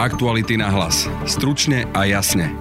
Aktuality na hlas. Stručne a jasne.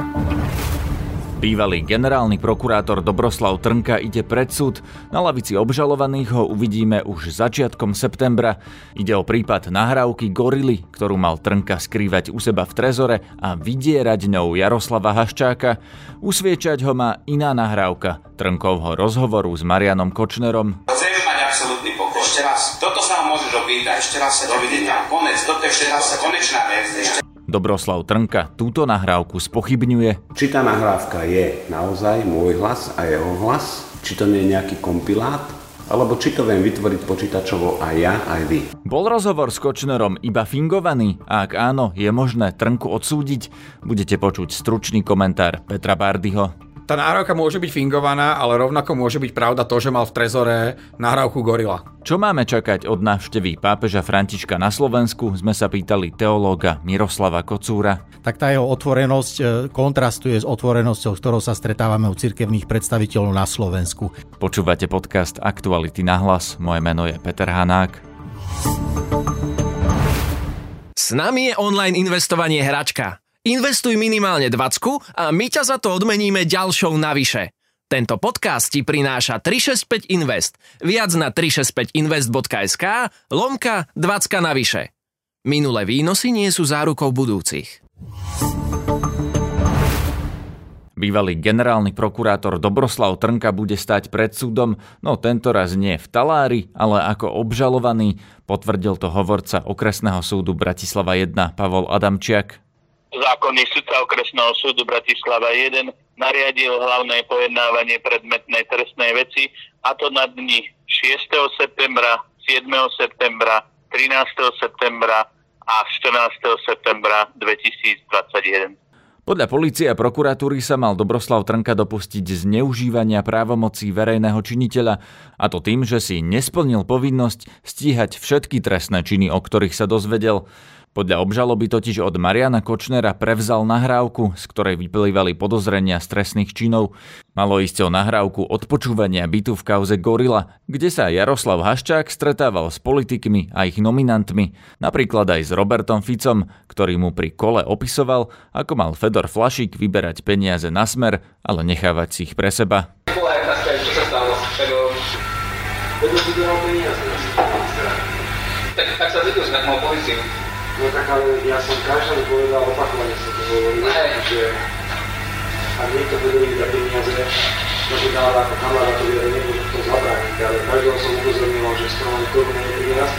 Bývalý generálny prokurátor Dobroslav Trnka ide pred súd. Na lavici obžalovaných ho uvidíme už začiatkom septembra. Ide o prípad nahrávky Gorily, ktorú mal Trnka skrývať u seba v trezore a vydierať ňou Jaroslava Haščáka. Usviečať ho má iná nahrávka Trnkovho rozhovoru s Marianom Kočnerom. Chcem mať absolútny pokoj. Ešte raz. Toto sa vám môžeš opýtať. Ešte raz sa dovidenia. Konec. Toto je všetko. Konečná vec. Ešte Dobroslav Trnka túto nahrávku spochybňuje. Či tá nahrávka je naozaj môj hlas a jeho hlas? Či to nie je nejaký kompilát? Alebo či to viem vytvoriť počítačovo aj ja, aj vy? Bol rozhovor s Kočnerom iba fingovaný? A ak áno, je možné Trnku odsúdiť? Budete počuť stručný komentár Petra Bardyho. Tá nahrávka môže byť fingovaná, ale rovnako môže byť pravda to, že mal v trezore nahrávku Gorila. Čo máme čakať od návštevy pápeža Františka na Slovensku, sme sa pýtali teológa Miroslava Kocúra. Tak tá jeho otvorenosť e, kontrastuje s otvorenosťou, s ktorou sa stretávame u cirkevných predstaviteľov na Slovensku. Počúvate podcast Aktuality na hlas, moje meno je Peter Hanák. S nami je online investovanie hračka. Investuj minimálne 20 a my ťa za to odmeníme ďalšou navyše. Tento podcast ti prináša 365 Invest. Viac na 365invest.sk lomka 20 navyše. Minulé výnosy nie sú zárukou budúcich. Bývalý generálny prokurátor Dobroslav Trnka bude stať pred súdom, no tento raz nie v talári, ale ako obžalovaný, potvrdil to hovorca okresného súdu Bratislava 1 Pavol Adamčiak zákonný sudca okresného súdu Bratislava 1 nariadil hlavné pojednávanie predmetnej trestnej veci a to na dni 6. septembra, 7. septembra, 13. septembra a 14. septembra 2021. Podľa policie a prokuratúry sa mal Dobroslav Trnka dopustiť zneužívania právomocí verejného činiteľa, a to tým, že si nesplnil povinnosť stíhať všetky trestné činy, o ktorých sa dozvedel. Podľa obžaloby totiž od Mariana Kočnera prevzal nahrávku, z ktorej vyplývali podozrenia z trestných činov. Malo ísť o nahrávku odpočúvania bytu v kauze Gorila, kde sa Jaroslav Haščák stretával s politikmi a ich nominantmi, napríklad aj s Robertom Ficom, ktorý mu pri kole opisoval, ako mal Fedor Flašík vyberať peniaze na smer, ale nechávať si ich pre seba. Tak, tak sa zvedol, že mal policiu. No tak ale ja som každému povedal, opakovane som to hovoril, že ak niekto bude mi dať peniaze, môže dávať ako kamarátovi, ale nemôžem to zabrániť, ale každého som upozornil, že z toho koruna nepríraz,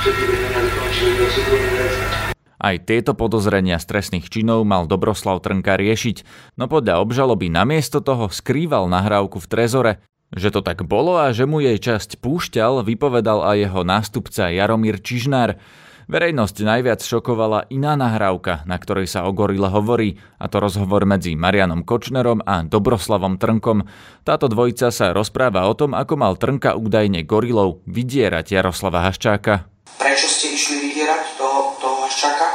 všetky peniaze končili do súkromných veciach. Aj tieto podozrenia z trestných činov mal Dobroslav Trnka riešiť, no podľa obžaloby namiesto toho skrýval nahrávku v trezore, že to tak bolo a že mu jej časť púšťal, vypovedal aj jeho nástupca Jaromír Čižnár. Verejnosť najviac šokovala iná nahrávka, na ktorej sa o gorile hovorí, a to rozhovor medzi Marianom Kočnerom a Dobroslavom Trnkom. Táto dvojica sa rozpráva o tom, ako mal Trnka údajne gorilov vydierať Jaroslava Haščáka. Prečo ste išli vydierať toho, toho Haščáka?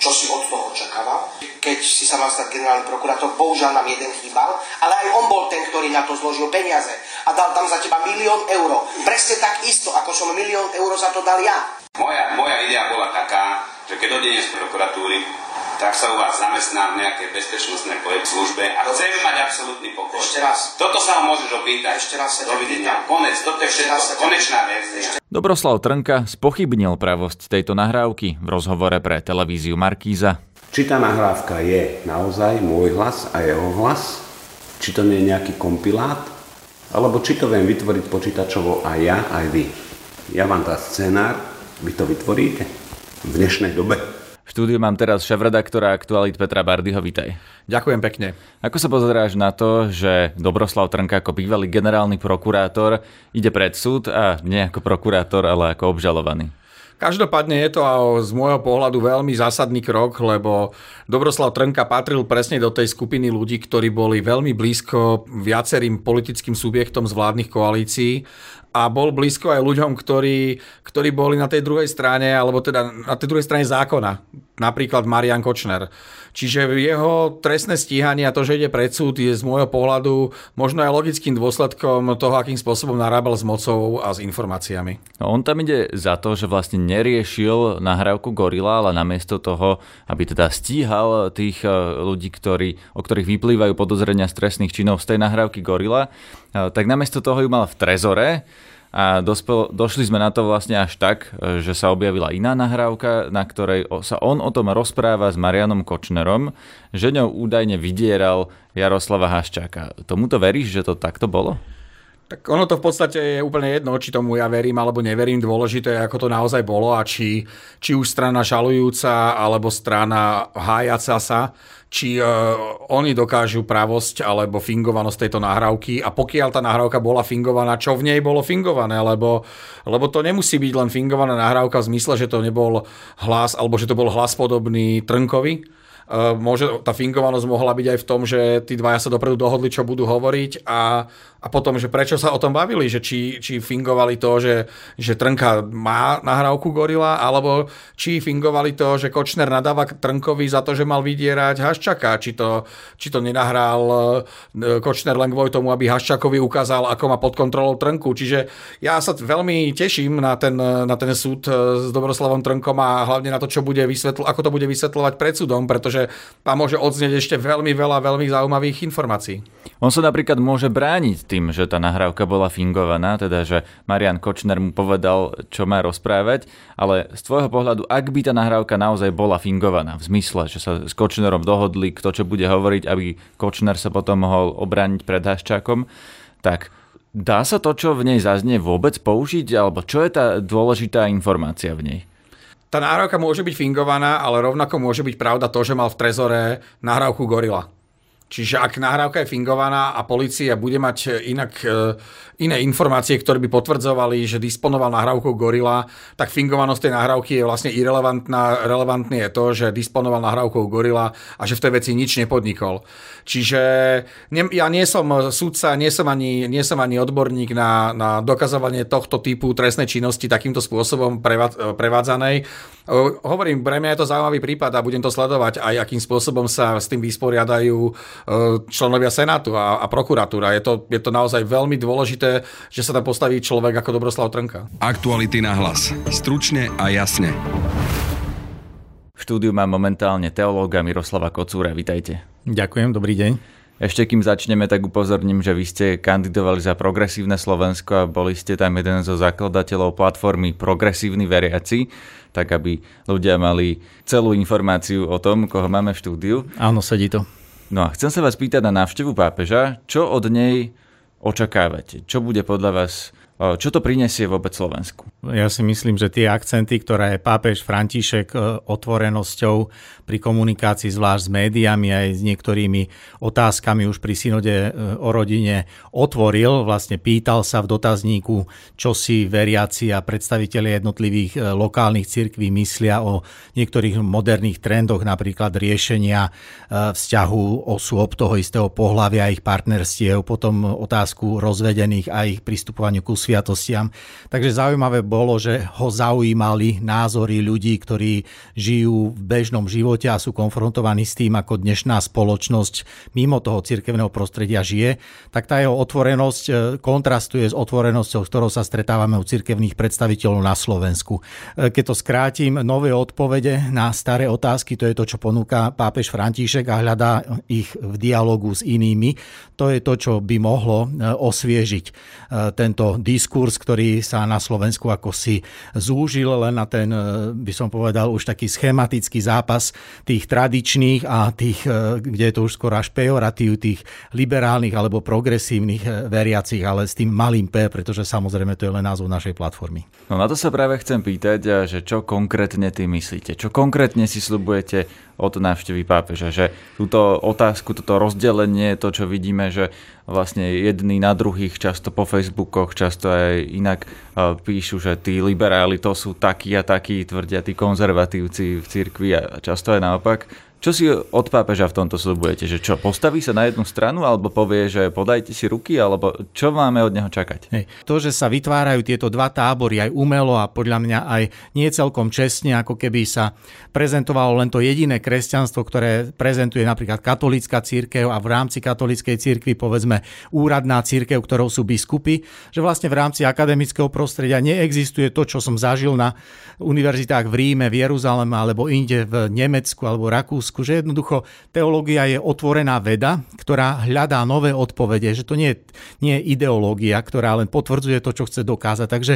Čo si od toho očakával? Keď si sa mal stať generálny prokurátor, bohužiaľ nám jeden chýbal, ale aj on bol ten, ktorý na to zložil peniaze a dal tam za teba milión eur. Presne tak isto, ako som milión eur za to dal ja. Moja, moja idea bola taká, že keď odejde z prokuratúry, tak sa u vás zamestnám v nejakej bezpečnostnej službe a chcem mať absolútny pokoj. Ešte raz. Toto sa ho môžeš opýtať. Ešte raz sa Dovidenia. Konec. Toto je všetko. Konečná vec. Dobroslav Trnka spochybnil pravosť tejto nahrávky v rozhovore pre televíziu Markíza. Či tá nahrávka je naozaj môj hlas a jeho hlas? Či to nie je nejaký kompilát? Alebo či to viem vytvoriť počítačovo aj ja, aj vy? Ja vám dá scenár, vy to vytvoríte v dnešnej dobe. V štúdiu mám teraz šéf-redaktora Aktualit Petra Bardyho, vítaj. Ďakujem pekne. Ako sa pozeráš na to, že Dobroslav Trnka ako bývalý generálny prokurátor ide pred súd a nie ako prokurátor, ale ako obžalovaný? Každopádne je to z môjho pohľadu veľmi zásadný krok, lebo Dobroslav Trnka patril presne do tej skupiny ľudí, ktorí boli veľmi blízko viacerým politickým subjektom z vládnych koalícií a bol blízko aj ľuďom, ktorí, ktorí boli na tej druhej strane, alebo teda na tej druhej strane zákona napríklad Marian Kočner. Čiže jeho trestné stíhanie a to, že ide pred súd, je z môjho pohľadu možno aj logickým dôsledkom toho, akým spôsobom narábal s mocou a s informáciami. No, on tam ide za to, že vlastne neriešil nahrávku Gorila, ale namiesto toho, aby teda stíhal tých e, ľudí, ktorí, o ktorých vyplývajú podozrenia z trestných činov z tej nahrávky Gorila, e, tak namiesto toho ju mal v trezore a dospel, došli sme na to vlastne až tak, že sa objavila iná nahrávka, na ktorej sa on o tom rozpráva s Marianom Kočnerom, že ňou údajne vydieral Jaroslava Haščáka. Tomuto veríš, že to takto bolo? Tak ono to v podstate je úplne jedno, či tomu ja verím alebo neverím. Dôležité je, ako to naozaj bolo a či, či už strana žalujúca alebo strana hájaca sa či uh, oni dokážu pravosť alebo fingovanosť tejto nahrávky. A pokiaľ tá nahrávka bola fingovaná, čo v nej bolo fingované, lebo, lebo to nemusí byť len fingovaná nahrávka v zmysle, že to nebol hlas alebo že to bol hlas podobný Trnkovi, Uh, môže, tá fingovanosť mohla byť aj v tom, že tí dvaja sa dopredu dohodli, čo budú hovoriť a a potom, že prečo sa o tom bavili, že či, či fingovali to, že, že Trnka má nahrávku Gorila, alebo či fingovali to, že Kočner nadáva Trnkovi za to, že mal vydierať Haščaka, či to, či to nenahral e, Kočner len kvôli tomu, aby Haščakovi ukázal, ako má pod kontrolou Trnku. Čiže ja sa veľmi teším na ten, na ten súd e, s Dobroslavom Trnkom a hlavne na to, čo bude vysvetl- ako to bude vysvetľovať pred súdom, pretože tam môže odznieť ešte veľmi veľa veľmi zaujímavých informácií. On sa napríklad môže brániť tým, že tá nahrávka bola fingovaná, teda že Marian Kočner mu povedal, čo má rozprávať, ale z tvojho pohľadu, ak by tá nahrávka naozaj bola fingovaná, v zmysle, že sa s Kočnerom dohodli, kto čo bude hovoriť, aby Kočner sa potom mohol obrániť pred Haščákom, tak dá sa to, čo v nej zaznie, vôbec použiť, alebo čo je tá dôležitá informácia v nej? Tá nahrávka môže byť fingovaná, ale rovnako môže byť pravda to, že mal v trezore nahrávku Gorila. Čiže ak nahrávka je fingovaná a policia bude mať inak e, iné informácie, ktoré by potvrdzovali, že disponoval nahrávkou Gorila, tak fingovanosť tej nahrávky je vlastne irrelevantná. Relevantné je to, že disponoval nahrávkou Gorila a že v tej veci nič nepodnikol. Čiže ne, ja nie som sudca, nie som ani, nie som ani odborník na, na dokazovanie tohto typu trestnej činnosti takýmto spôsobom prevádzanej. Hovorím, pre mňa je to zaujímavý prípad a budem to sledovať aj akým spôsobom sa s tým vysporiadajú e, členovia Senátu a, a prokuratúra. Je to, je to naozaj veľmi dôležité že sa tam postaví človek ako Dobroslav Trnka. Aktuality na hlas. Stručne a jasne. V štúdiu mám momentálne teológa Miroslava Kocúra. Vítajte. Ďakujem, dobrý deň. Ešte kým začneme, tak upozorním, že vy ste kandidovali za Progresívne Slovensko a boli ste tam jeden zo zakladateľov platformy Progresívny veriaci, tak aby ľudia mali celú informáciu o tom, koho máme v štúdiu. Áno, sedí to. No a chcem sa vás pýtať na návštevu pápeža, čo od nej očakávate? Čo bude podľa vás čo to prinesie vôbec Slovensku? Ja si myslím, že tie akcenty, ktoré pápež František e, otvorenosťou pri komunikácii zvlášť s médiami aj s niektorými otázkami už pri synode e, o rodine otvoril, vlastne pýtal sa v dotazníku, čo si veriaci a predstavitelia jednotlivých lokálnych cirkví myslia o niektorých moderných trendoch, napríklad riešenia vzťahu osôb toho istého pohľavia ich partnerstiev, potom otázku rozvedených a ich pristupovaniu ku sviatostiam. Takže zaujímavé bolo, že ho zaujímali názory ľudí, ktorí žijú v bežnom živote a sú konfrontovaní s tým, ako dnešná spoločnosť mimo toho cirkevného prostredia žije, tak tá jeho otvorenosť e, kontrastuje s otvorenosťou, s ktorou sa stretávame u cirkevných predstaviteľov na Slovensku. E, keď to skrátim, nové odpovede na staré otázky, to je to, čo ponúka pápež František a hľadá ich v dialogu s inými. To je to, čo by mohlo e, osviežiť tento diskurs, ktorý sa na Slovensku ako si zúžil len na ten, e, by som povedal, už taký schematický zápas tých tradičných a tých, e, kde je to už skoro až pejoratív, tých liberálnych alebo progresívnych e, veriacich, ale s tým malým P, pretože samozrejme to je len názov našej platformy. No na to sa práve chcem pýtať, že čo konkrétne ty myslíte? Čo konkrétne si slubujete od návštevy pápeža. Že túto otázku, toto rozdelenie, to, čo vidíme, že vlastne jedni na druhých často po Facebookoch, často aj inak píšu, že tí liberáli to sú takí a takí, tvrdia tí konzervatívci v cirkvi a často aj naopak. Čo si od pápeža v tomto slibujete? Že čo, postaví sa na jednu stranu alebo povie, že podajte si ruky, alebo čo máme od neho čakať? Hej. To, že sa vytvárajú tieto dva tábory aj umelo a podľa mňa aj nie celkom čestne, ako keby sa prezentovalo len to jediné kresťanstvo, ktoré prezentuje napríklad katolícka církev a v rámci katolíckej církvy povedzme úradná církev, ktorou sú biskupy, že vlastne v rámci akademického prostredia neexistuje to, čo som zažil na univerzitách v Ríme, v Jeruzaleme alebo inde v Nemecku alebo Rakúsku, že jednoducho teológia je otvorená veda, ktorá hľadá nové odpovede, že to nie nie je ideológia, ktorá len potvrdzuje to, čo chce dokázať. Takže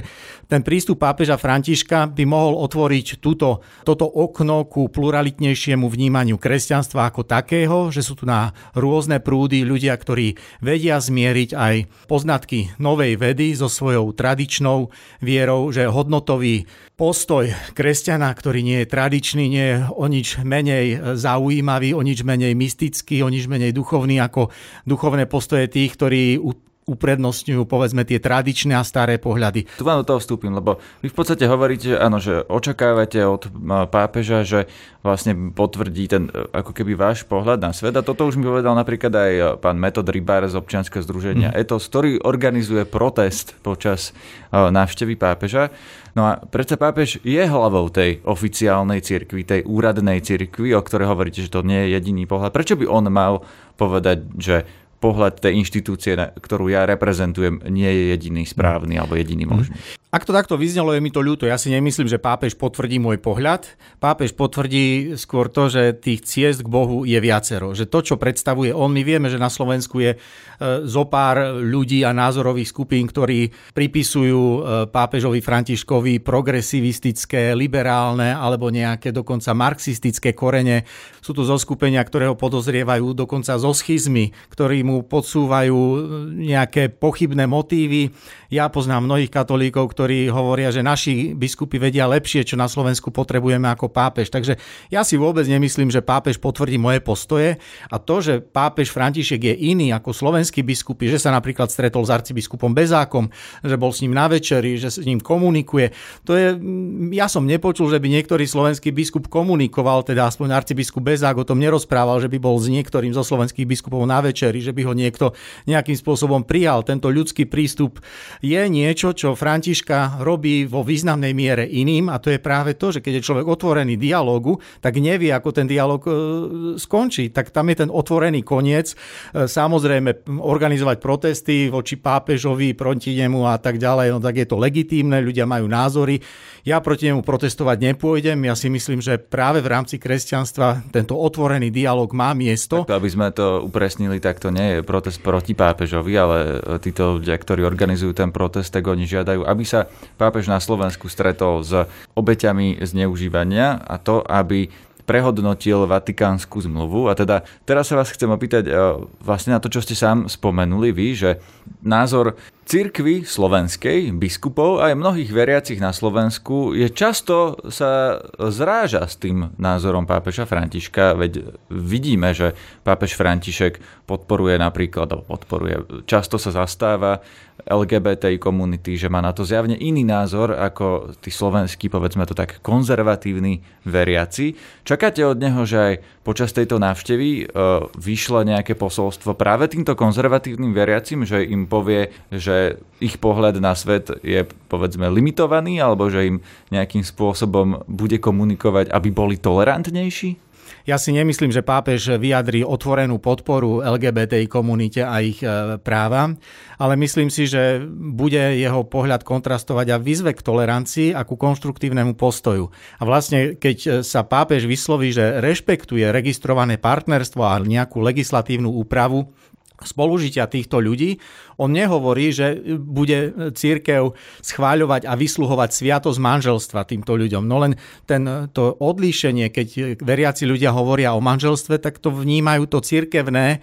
ten prístup pápeža Františka by mohol otvoriť túto, toto okno ku pluralitnejšiemu vnímaniu kresťanstva ako takého, že sú tu na rôzne prúdy ľudia, ktorí vedia zmieriť aj poznatky novej vedy so svojou tradičnou vierou, že hodnotový postoj kresťana, ktorý nie je tradičný, nie je o nič menej zaujímavý, o nič menej mystický, o nič menej duchovný ako duchovné postoje tých, ktorí uprednostňujú povedzme tie tradičné a staré pohľady. Tu vám do toho vstúpim, lebo vy v podstate hovoríte, áno, že očakávate od pápeža, že vlastne potvrdí ten ako keby váš pohľad na svet. A toto už mi povedal napríklad aj pán Metod Rybár z občianskeho združenia mm. Etos, ktorý organizuje protest počas návštevy pápeža. No a predsa pápež je hlavou tej oficiálnej cirkvi, tej úradnej cirkvi, o ktorej hovoríte, že to nie je jediný pohľad. Prečo by on mal povedať, že pohľad tej inštitúcie, ktorú ja reprezentujem, nie je jediný správny alebo jediný mhm. možný. Ak to takto vyznelo, je mi to ľúto. Ja si nemyslím, že pápež potvrdí môj pohľad. Pápež potvrdí skôr to, že tých ciest k Bohu je viacero. Že to, čo predstavuje on, my vieme, že na Slovensku je e, zo pár ľudí a názorových skupín, ktorí pripisujú e, pápežovi Františkovi progresivistické, liberálne alebo nejaké dokonca marxistické korene. Sú tu zoskupenia, ktoré ho podozrievajú dokonca zo schizmy, ktorí mu podsúvajú nejaké pochybné motívy. Ja poznám mnohých katolíkov, ktorí hovoria, že naši biskupy vedia lepšie, čo na Slovensku potrebujeme ako pápež. Takže ja si vôbec nemyslím, že pápež potvrdí moje postoje a to, že pápež František je iný ako slovenskí biskupy, že sa napríklad stretol s arcibiskupom Bezákom, že bol s ním na večeri, že s ním komunikuje, to je, ja som nepočul, že by niektorý slovenský biskup komunikoval, teda aspoň arcibiskup Bezák o tom nerozprával, že by bol s niektorým zo slovenských biskupov na večeri, že by ho niekto nejakým spôsobom prijal. Tento ľudský prístup je niečo, čo Františka robí vo významnej miere iným a to je práve to, že keď je človek otvorený dialogu, tak nevie, ako ten dialog e, skončí. Tak tam je ten otvorený koniec. E, samozrejme, organizovať protesty voči pápežovi, proti nemu a tak ďalej, no tak je to legitímne, ľudia majú názory. Ja proti nemu protestovať nepôjdem. Ja si myslím, že práve v rámci kresťanstva tento otvorený dialog má miesto. Tak aby sme to upresnili, tak to nie je protest proti pápežovi, ale títo ľudia, ktorí organizujú ten protest, tak oni žiadajú, aby sa pápež na Slovensku stretol s obeťami zneužívania a to, aby prehodnotil Vatikánsku zmluvu. A teda teraz sa vás chcem opýtať vlastne na to, čo ste sám spomenuli vy, že názor cirkvi slovenskej, biskupov aj mnohých veriacich na Slovensku je často sa zráža s tým názorom pápeža Františka, veď vidíme, že pápež František podporuje napríklad, alebo podporuje, často sa zastáva LGBT komunity, že má na to zjavne iný názor ako tí slovenskí, povedzme to tak, konzervatívni veriaci. Čakáte od neho, že aj počas tejto návštevy e, vyšlo nejaké posolstvo práve týmto konzervatívnym veriacim, že im povie, že ich pohľad na svet je povedzme limitovaný alebo že im nejakým spôsobom bude komunikovať, aby boli tolerantnejší? Ja si nemyslím, že pápež vyjadrí otvorenú podporu LGBTI komunite a ich e, práva, ale myslím si, že bude jeho pohľad kontrastovať a vyzve k tolerancii a ku konštruktívnemu postoju. A vlastne, keď sa pápež vysloví, že rešpektuje registrované partnerstvo a nejakú legislatívnu úpravu, spolužitia týchto ľudí. On nehovorí, že bude církev schváľovať a vysluhovať sviatosť manželstva týmto ľuďom. No len ten, to odlíšenie, keď veriaci ľudia hovoria o manželstve, tak to vnímajú to církevné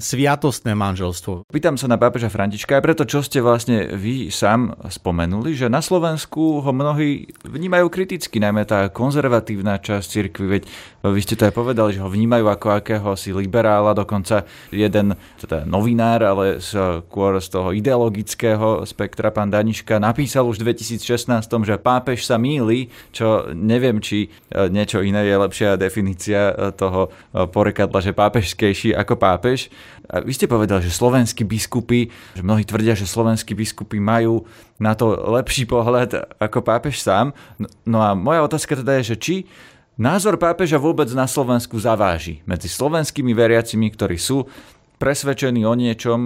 sviatostné manželstvo. Pýtam sa na pápeža Františka aj preto, čo ste vlastne vy sám spomenuli, že na Slovensku ho mnohí vnímajú kriticky, najmä tá konzervatívna časť cirkvi, veď vy ste to aj povedali, že ho vnímajú ako akéhosi liberála, dokonca jeden teda novinár, ale skôr z toho ideologického spektra pán Daniška napísal už v 2016, že pápež sa míli, čo neviem, či e, niečo iné je lepšia definícia e, toho porekadla, že pápežskejší ako pápež. A vy ste povedali, že slovenskí biskupy, že mnohí tvrdia, že slovenskí biskupy majú na to lepší pohľad ako pápež sám. No, no a moja otázka teda je, že či názor pápeža vôbec na Slovensku zaváži medzi slovenskými veriacimi, ktorí sú presvedčení o niečom,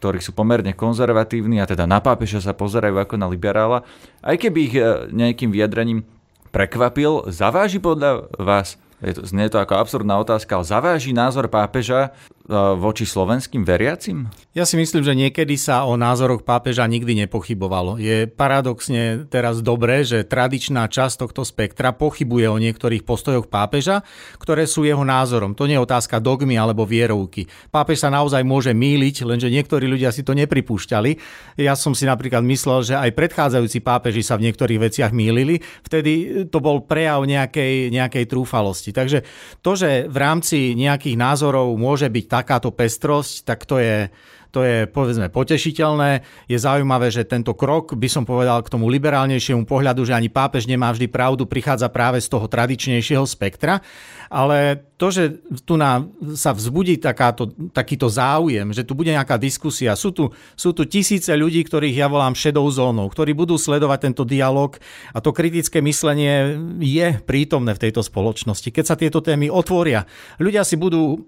ktorí sú pomerne konzervatívni a teda na pápeža sa pozerajú ako na liberála, aj keby ich nejakým vyjadrením prekvapil, zaváži podľa vás? Je to, znie to ako absurdná otázka, ale zaváži názor pápeža E, voči slovenským veriacim? Ja si myslím, že niekedy sa o názoroch pápeža nikdy nepochybovalo. Je paradoxne teraz dobré, že tradičná časť tohto spektra pochybuje o niektorých postojoch pápeža, ktoré sú jeho názorom. To nie je otázka dogmy alebo vierovky. Pápež sa naozaj môže míliť, lenže niektorí ľudia si to nepripúšťali. Ja som si napríklad myslel, že aj predchádzajúci pápeži sa v niektorých veciach mýlili. Vtedy to bol prejav nejakej, nejakej trúfalosti. Takže to, že v rámci nejakých názorov môže byť takáto pestrosť, tak to je, to je povedzme potešiteľné. Je zaujímavé, že tento krok, by som povedal k tomu liberálnejšiemu pohľadu, že ani pápež nemá vždy pravdu, prichádza práve z toho tradičnejšieho spektra. Ale to, že tu na, sa vzbudí takáto, takýto záujem, že tu bude nejaká diskusia, sú tu, sú tu tisíce ľudí, ktorých ja volám šedou zónou, ktorí budú sledovať tento dialog a to kritické myslenie je prítomné v tejto spoločnosti. Keď sa tieto témy otvoria, ľudia si budú e,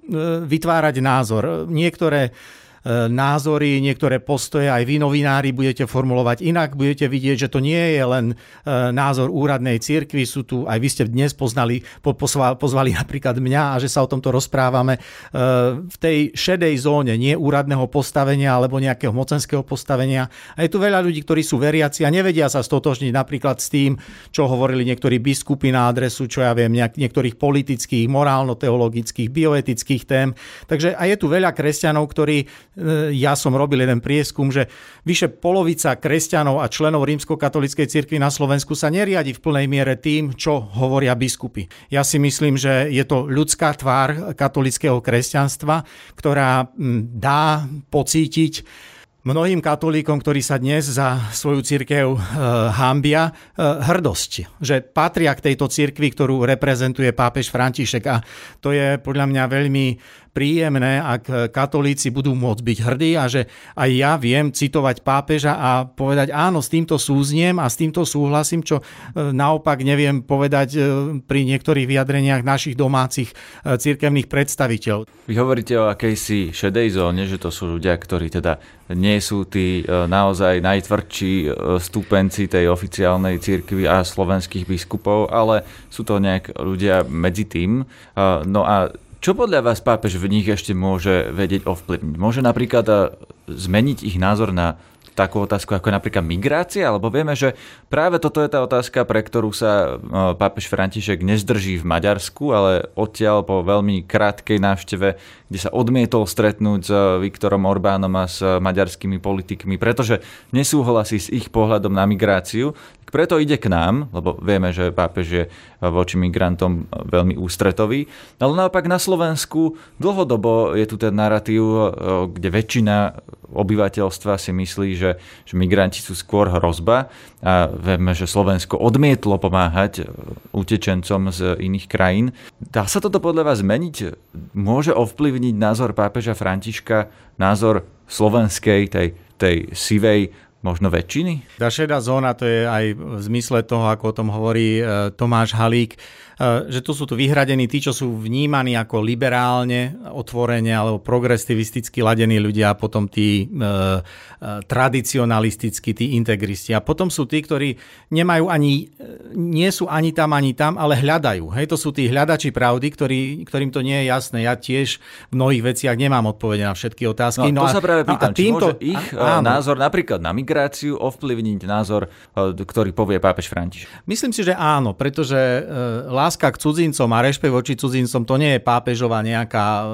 vytvárať názor. Niektoré názory, niektoré postoje aj vy novinári budete formulovať inak, budete vidieť, že to nie je len e, názor úradnej cirkvi, sú tu, aj vy ste dnes poznali, pozvali napríklad mňa a že sa o tomto rozprávame e, v tej šedej zóne, nie úradného postavenia alebo nejakého mocenského postavenia. A je tu veľa ľudí, ktorí sú veriaci a nevedia sa stotožniť napríklad s tým, čo hovorili niektorí biskupy na adresu, čo ja viem, niektorých politických, morálno-teologických, bioetických tém. Takže aj je tu veľa kresťanov, ktorí E, ja som robil jeden prieskum, že vyše polovica kresťanov a členov rímskokatolíckej cirkvi na Slovensku sa neriadi v plnej miere tým, čo hovoria biskupy. Ja si myslím, že je to ľudská tvár katolického kresťanstva, ktorá dá pocítiť mnohým katolíkom, ktorí sa dnes za svoju církev e, hambia, e, hrdosť, že patria k tejto cirkvi, ktorú reprezentuje pápež František a to je podľa mňa veľmi príjemné, ak katolíci budú môcť byť hrdí a že aj ja viem citovať pápeža a povedať áno, s týmto súzniem a s týmto súhlasím, čo e, naopak neviem povedať e, pri niektorých vyjadreniach našich domácich e, cirkevných predstaviteľov. Vy hovoríte o akejsi šedej zóne, že to sú ľudia, ktorí teda nie sú tí naozaj najtvrdší stúpenci tej oficiálnej cirkvi a slovenských biskupov, ale sú to nejak ľudia medzi tým. No a čo podľa vás pápež v nich ešte môže vedieť ovplyvniť? Môže napríklad eh, zmeniť ich názor na takú otázku ako napríklad migrácia, lebo vieme, že práve toto je tá otázka, pre ktorú sa eh, pápež František nezdrží v Maďarsku, ale odtiaľ po veľmi krátkej návšteve, kde sa odmietol stretnúť s Viktorom Orbánom a s maďarskými politikmi, pretože nesúhlasí s ich pohľadom na migráciu, preto ide k nám, lebo vieme, že pápež je voči migrantom veľmi ústretový. Ale naopak na Slovensku dlhodobo je tu ten narratív, kde väčšina obyvateľstva si myslí, že, že migranti sú skôr hrozba a vieme, že Slovensko odmietlo pomáhať utečencom z iných krajín. Dá sa toto podľa vás zmeniť? Môže ovplyvniť názor pápeža Františka, názor slovenskej, tej, tej sivej možno väčšiny? Tá šedá zóna, to je aj v zmysle toho, ako o tom hovorí e, Tomáš Halík, že tu sú tu vyhradení tí, čo sú vnímaní ako liberálne, otvorene alebo progresivisticky ladení ľudia a potom tí e, e, tradicionalistickí, tí integristi. A potom sú tí, ktorí nemajú ani, e, nie sú ani tam, ani tam, ale hľadajú. Hej, to sú tí hľadači pravdy, ktorí, ktorým to nie je jasné. Ja tiež v mnohých veciach nemám odpovede na všetky otázky. No, to no a, sa práve pýtam, a týmto, či môže ich áno. názor napríklad na migráciu migráciu ovplyvniť názor, e, ktorý povie pápež František? Myslím si, že áno, pretože e, láska k cudzincom a rešpekt voči cudzincom to nie je pápežová nejaká e,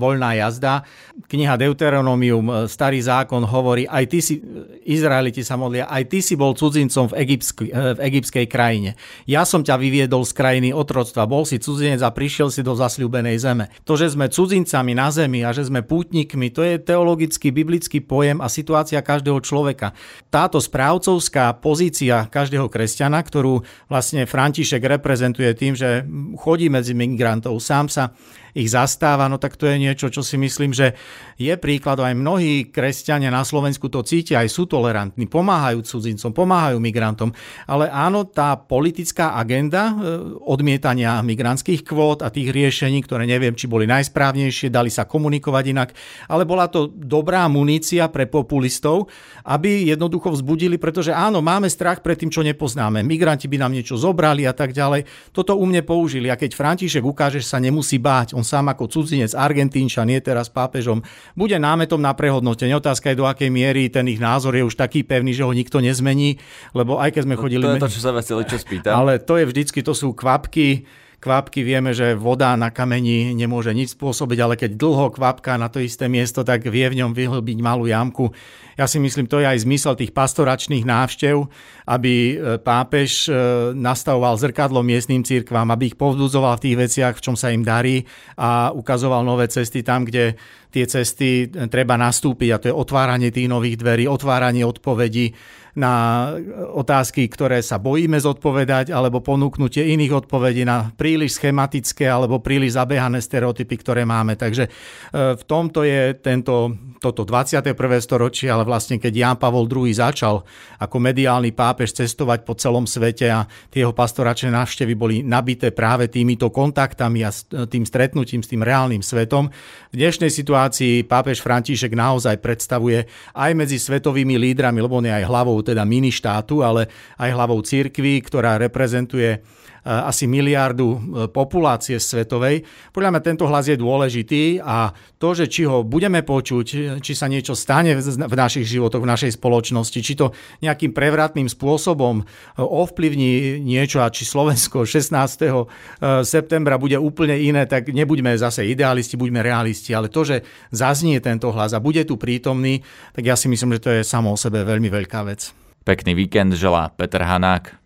voľná jazda. Kniha Deuteronomium, starý zákon hovorí, aj ty si, Izraeliti sa modlia, aj ty si bol cudzincom v, egyptsk, v egyptskej krajine. Ja som ťa vyviedol z krajiny otroctva, bol si cudzinec a prišiel si do zasľúbenej zeme. To, že sme cudzincami na zemi a že sme pútnikmi, to je teologický, biblický pojem a situácia každého človeka. Táto správcovská pozícia každého kresťana, ktorú vlastne František reprezentuje tým, že chodí medzi migrantov, sám sa ich zastáva, no tak to je niečo, čo si myslím, že je príklad. Aj mnohí kresťania na Slovensku to cítia, aj sú tolerantní, pomáhajú cudzincom, pomáhajú migrantom. Ale áno, tá politická agenda e, odmietania migrantských kvót a tých riešení, ktoré neviem, či boli najsprávnejšie, dali sa komunikovať inak, ale bola to dobrá munícia pre populistov, aby jednoducho vzbudili, pretože áno, máme strach pred tým, čo nepoznáme. Migranti by nám niečo zobrali a tak ďalej. Toto u mne použili. A keď František že sa nemusí báť, on sám ako cudzinec Argentínčan je teraz pápežom, bude námetom na prehodnotenie. Otázka je, do akej miery ten ich názor je už taký pevný, že ho nikto nezmení, lebo aj keď sme chodili... To je to, čo sa vás celý čas pýtam. Ale to je vždycky, to sú kvapky, kvapky vieme, že voda na kameni nemôže nič spôsobiť, ale keď dlho kvapka na to isté miesto, tak vie v ňom vyhlbiť malú jamku. Ja si myslím, to je aj zmysel tých pastoračných návštev, aby e, pápež e, nastavoval zrkadlo miestnym církvám, aby ich povzbudzoval v tých veciach, v čom sa im darí a ukazoval nové cesty tam, kde tie cesty treba nastúpiť a to je otváranie tých nových dverí, otváranie odpovedí na otázky, ktoré sa bojíme zodpovedať, alebo ponúknutie iných odpovedí na príliš schematické alebo príliš zabehané stereotypy, ktoré máme. Takže e, v tomto je tento, toto 21. storočie, ale vlastne keď Jan Pavol II začal ako mediálny pápež cestovať po celom svete a tie jeho pastoračné návštevy boli nabité práve týmito kontaktami a tým stretnutím s tým reálnym svetom. V dnešnej situácii pápež František naozaj predstavuje aj medzi svetovými lídrami, lebo on je aj hlavou teda mini štátu, ale aj hlavou cirkvi, ktorá reprezentuje asi miliardu e, populácie svetovej. Podľa mňa tento hlas je dôležitý a to, že či ho budeme počuť, či sa niečo stane v našich životoch, v našej spoločnosti, či to nejakým prevratným spôsobom ovplyvní niečo a či Slovensko 16. E, septembra bude úplne iné, tak nebuďme zase idealisti, buďme realisti, ale to, že zaznie tento hlas a bude tu prítomný, tak ja si myslím, že to je samo o sebe veľmi veľká vec. Pekný víkend želá Peter Hanák.